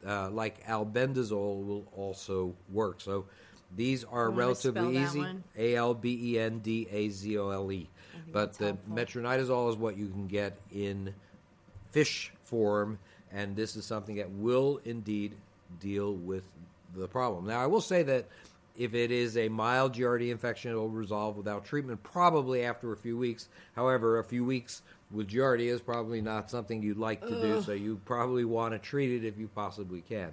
uh, like albendazole will also work. So these are relatively easy. A L B E N D A Z O L E. But the helpful. metronidazole is what you can get in fish form, and this is something that will indeed deal with the problem. Now, I will say that if it is a mild Giardia infection, it will resolve without treatment, probably after a few weeks. However, a few weeks with Giardia is probably not something you'd like to do, so you probably want to treat it if you possibly can.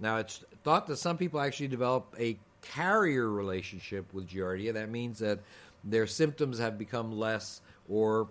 Now, it's thought that some people actually develop a carrier relationship with Giardia. That means that their symptoms have become less or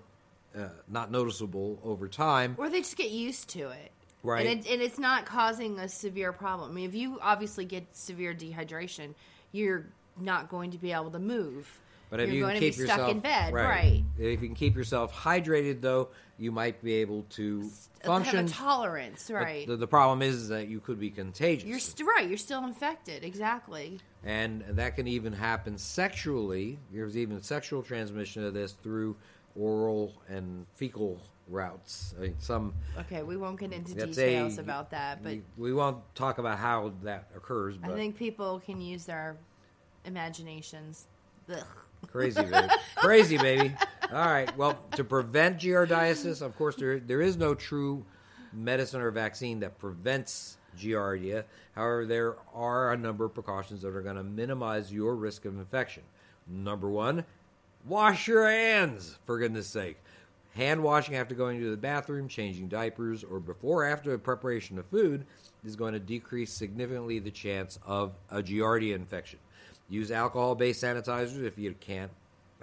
uh, not noticeable over time. Or they just get used to it. Right. And, it, and it's not causing a severe problem. I mean, if you obviously get severe dehydration, you're not going to be able to move. But if you're you going can to be keep stuck yourself in bed, right. right? If you can keep yourself hydrated, though, you might be able to function. Have a tolerance, right? The, the problem is that you could be contagious. you're st- right. You're still infected. Exactly. and that can even happen sexually. There's even sexual transmission of this through oral and fecal routes. I mean, some Okay, we won't get into details a- about that, but we, we won't talk about how that occurs. I think people can use their imaginations. Ugh. crazy, baby, crazy, baby. All right. Well, to prevent giardiasis, of course, there there is no true medicine or vaccine that prevents giardia. However, there are a number of precautions that are going to minimize your risk of infection. Number one, Wash your hands, for goodness sake. Hand washing after going to the bathroom, changing diapers, or before or after the preparation of food is going to decrease significantly the chance of a Giardia infection. Use alcohol based sanitizers if you can't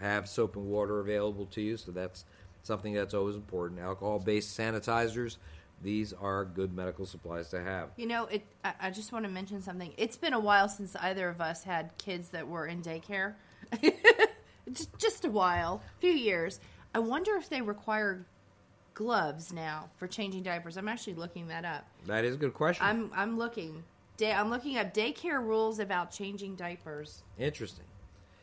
have soap and water available to you, so that's something that's always important. Alcohol based sanitizers, these are good medical supplies to have. You know, it. I, I just want to mention something. It's been a while since either of us had kids that were in daycare. just, just a while, a few years. I wonder if they require gloves now for changing diapers. I'm actually looking that up. That is a good question. I'm I'm looking. Day, I'm looking up daycare rules about changing diapers. Interesting.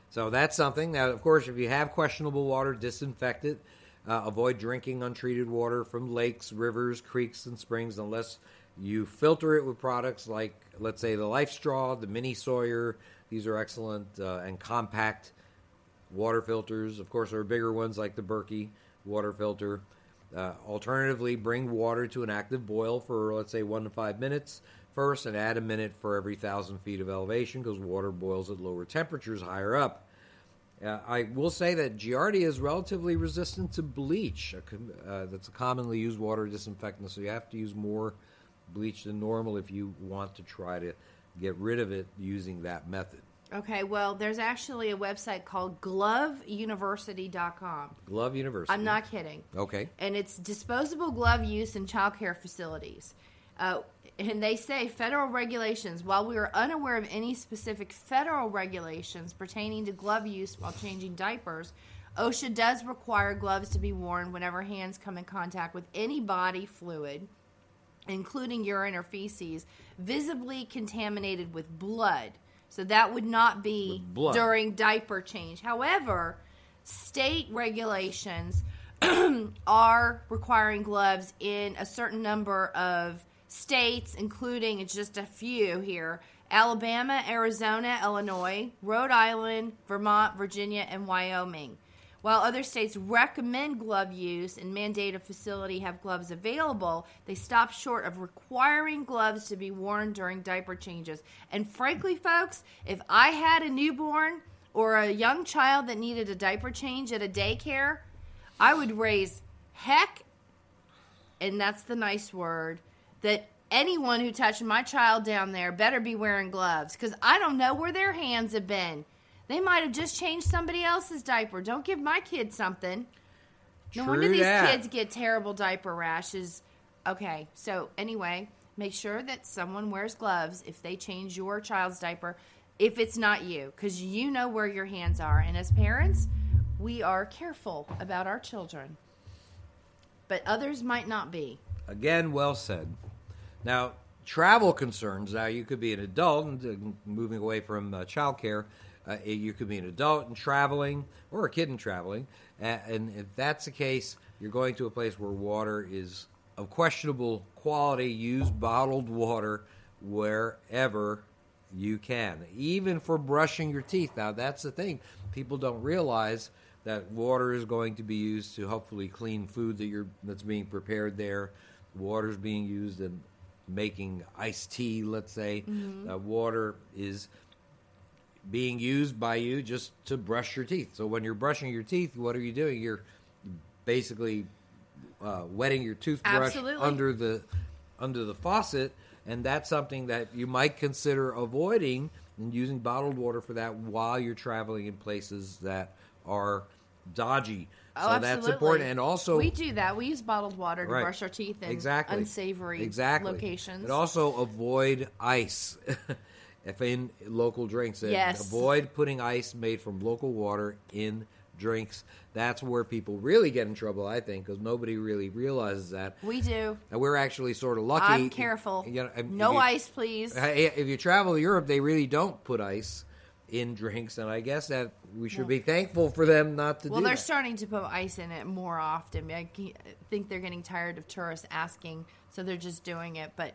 So that's something. Now, of course, if you have questionable water, disinfect it. Uh, avoid drinking untreated water from lakes, rivers, creeks, and springs unless you filter it with products like, let's say, the Life Straw, the Mini Sawyer. These are excellent uh, and compact water filters. Of course, there are bigger ones like the Berkey water filter. Uh, alternatively, bring water to an active boil for, let's say, one to five minutes first and add a minute for every thousand feet of elevation because water boils at lower temperatures higher up. Uh, I will say that Giardia is relatively resistant to bleach. Uh, that's a commonly used water disinfectant, so you have to use more bleach than normal if you want to try to get rid of it using that method. Okay, well, there's actually a website called gloveuniversity.com. Glove University. I'm not kidding. Okay. And it's disposable glove use in childcare facilities. Uh, and they say federal regulations, while we are unaware of any specific federal regulations pertaining to glove use while changing diapers, OSHA does require gloves to be worn whenever hands come in contact with any body fluid, including urine or feces, visibly contaminated with blood. So that would not be during diaper change. However, state regulations are requiring gloves in a certain number of states, including it's just a few here Alabama, Arizona, Illinois, Rhode Island, Vermont, Virginia, and Wyoming. While other states recommend glove use and mandate a facility have gloves available, they stop short of requiring gloves to be worn during diaper changes. And frankly, folks, if I had a newborn or a young child that needed a diaper change at a daycare, I would raise heck, and that's the nice word, that anyone who touched my child down there better be wearing gloves because I don't know where their hands have been. They might have just changed somebody else's diaper. Don't give my kid something. No True wonder these that. kids get terrible diaper rashes. Okay, so anyway, make sure that someone wears gloves if they change your child's diaper, if it's not you, because you know where your hands are. And as parents, we are careful about our children, but others might not be. Again, well said. Now, travel concerns. Now, you could be an adult and uh, moving away from uh, childcare. Uh, you could be an adult and traveling, or a kid and traveling. And if that's the case, you're going to a place where water is of questionable quality. Use bottled water wherever you can, even for brushing your teeth. Now, that's the thing. People don't realize that water is going to be used to hopefully clean food that you're that's being prepared there. Water is being used in making iced tea. Let's say uh, water is being used by you just to brush your teeth. So when you're brushing your teeth, what are you doing? You're basically uh, wetting your toothbrush Absolutely. under the under the faucet, and that's something that you might consider avoiding and using bottled water for that while you're traveling in places that are dodgy. Oh, so absolutely. that's important, and also we do that. We use bottled water to Right. brush our teeth in exactly unsavory exactly. locations. But also avoid ice. if in local drinks, And Yes. avoid putting ice made from local water in drinks. That's where people really get in trouble, I think, because nobody really realizes that. we do. And we're actually sort of lucky. I'm careful. You know, no you- ice, please. If you travel to Europe, they really don't put ice in drinks, and I guess that we should be thankful for them not to Well, they're that. starting to put ice in it more often. I think they're getting tired of tourists asking, so they're just doing it. But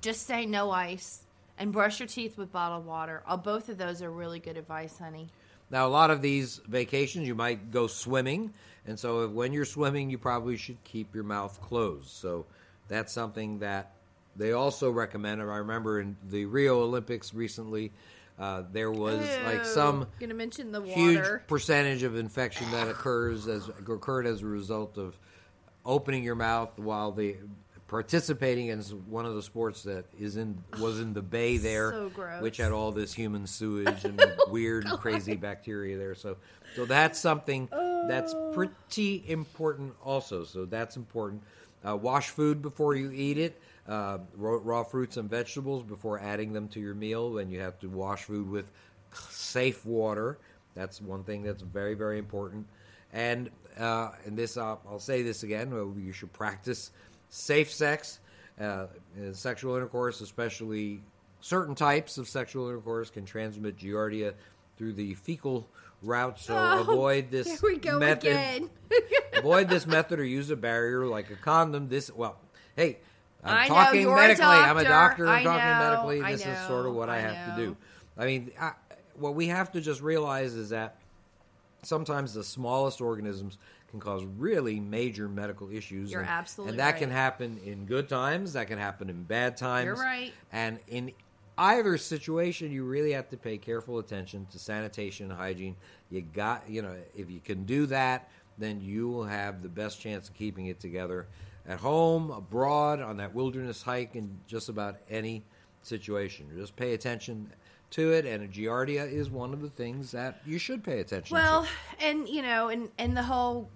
just say no ice and brush your teeth with bottled water. Uh, both of those are really good advice, honey. Now, a lot of these vacations, you might go swimming, and so if, when you're swimming, you probably should keep your mouth closed. So that's something that they also recommend. I remember in the Rio Olympics recently, uh, there was like some Gonna mention the huge percentage of infection that occurs as occurred as a result of opening your mouth while the participating in one of the sports that is in was in the bay there, So which had all this human sewage and weird, crazy bacteria there. So, so that's something that's pretty important. Also, so that's important. Uh, wash food before you eat it. Uh, raw, raw fruits and vegetables before adding them to your meal. And you have to wash food with safe water. That's one thing that's very, very important. And uh, and this, uh, I'll say this again: you should practice safe sex, uh, sexual intercourse, especially certain types of sexual intercourse can transmit giardia through the fecal route. So Oh, avoid this we go method. again. avoid this method or use a barrier like a condom. This well, hey, I'm I talking you're medically. I'm a doctor. I'm talking know, medically. This is sort of what I, I have to do. I mean, I, what we have to just realize is that sometimes the smallest organisms can cause really major medical issues. You're and, absolutely and that right. can happen in good times. That can happen in bad times. You're right. And in either situation, you really have to pay careful attention to sanitation and hygiene. You got, you know, if you can do that, then you will have the best chance of keeping it together at home, abroad, on that wilderness hike, in just about any situation. Just pay attention to it, and a giardia is one of the things that you should pay attention Well, to. and you know, and and the whole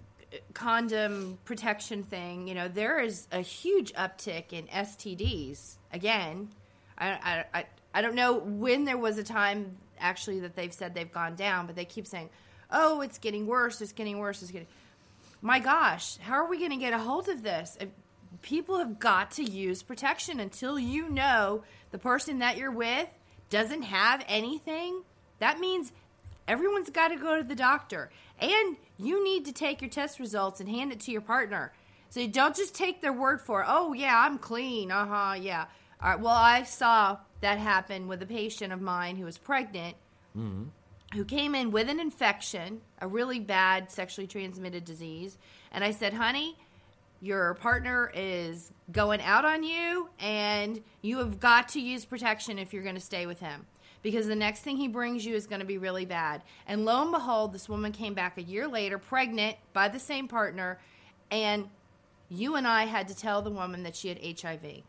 condom protection thing, you know, there is a huge uptick in STDs. Again, I I I, I don't know when there was a time actually that they've said they've gone down, but they keep saying, "Oh, it's getting worse. It's getting worse. It's getting." My gosh, how are we going to get a hold of this? People have got to use protection until you know the person that you're with doesn't have anything. That means everyone's got to go to the doctor. And you need to take your test results and hand it to your partner. So you don't just take their word for it. Oh, yeah, I'm clean. Uh huh, yeah. All right, well, I saw that happen with a patient of mine who was pregnant who came in with an infection, a really bad sexually transmitted disease. And I said, honey, your partner is going out on you, and you have got to use protection if you're going to stay with him. Because the next thing he brings you is going to be really bad. And lo and behold, this woman came back a year later, pregnant by the same partner, and you and I had to tell the woman that she had HIV.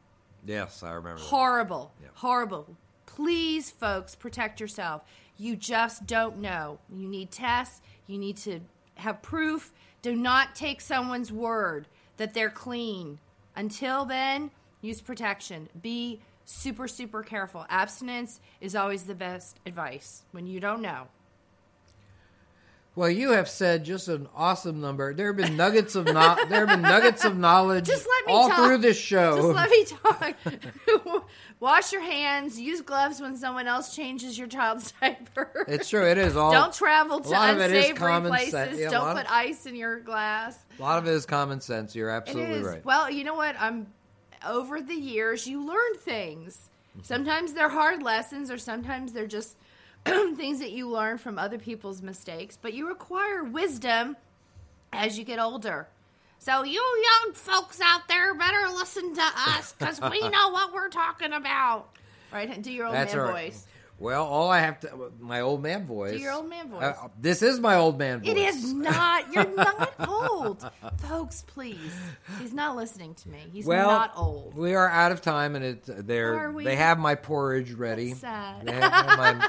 Yes, I remember. Horrible. Yeah. Horrible. Please, folks, protect yourself. You just don't know. You need tests. You need to have proof. Do not take someone's word that they're clean. Until then, use protection. Be super, super careful. Abstinence is always the best advice when you don't know. Well, you have said just an awesome number. There have been nuggets of no- there have been nuggets of knowledge Just let me all talk. through this show. Just let me talk. Wash your hands. Use gloves when someone else changes your child's diaper. it's true. It is all. Don't travel to a lot of it is unsavory places. Yeah, Don't put of- ice in your glass. A lot of it is common sense. You're absolutely right. Well, you know what? I'm over the years you learn things. Mm-hmm. Sometimes they're hard lessons or sometimes they're just things that you learn from other people's mistakes, but you acquire wisdom as you get older. So you young folks out there better listen to us cuz we know what we're talking about. Right? Do your old That's man right. voice. Well, all I have to my old man voice. Do your old man voice. Uh, this is my old man voice. It is not. You're not old. Folks, please. He's not listening to me. He's well, not old. We are out of time, and it they're they have my porridge ready. That's sad. My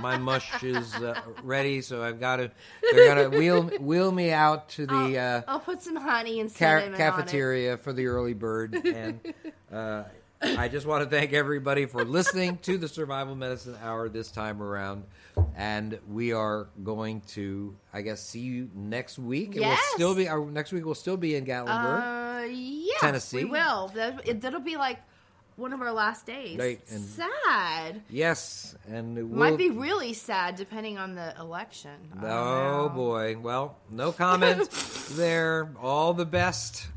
my mush is uh, ready, so I've got to. They're gonna wheel wheel me out to the. I'll, uh, I'll put some honey and ca- cafeteria for the early bird. And uh, I just want to thank everybody for listening to the Survival Medicine Hour this time around. And we are going to, I guess, see you next week. It will Yes. still be our next week. will still be in. Gatlinburg. Uh, yeah, Tennessee. We will. That, it, that'll be like one of our last days. Right, and- sad. yes, and we'll, Might be really sad depending on the election. Don't Oh boy! Well, no comment there. All the best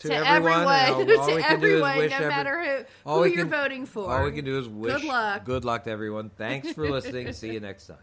to, To everyone. everyone, all to we can do is everyone, no every- matter who, who you're can- voting for. All we can do is wish Good luck. good luck to everyone. Thanks for listening. See you next time.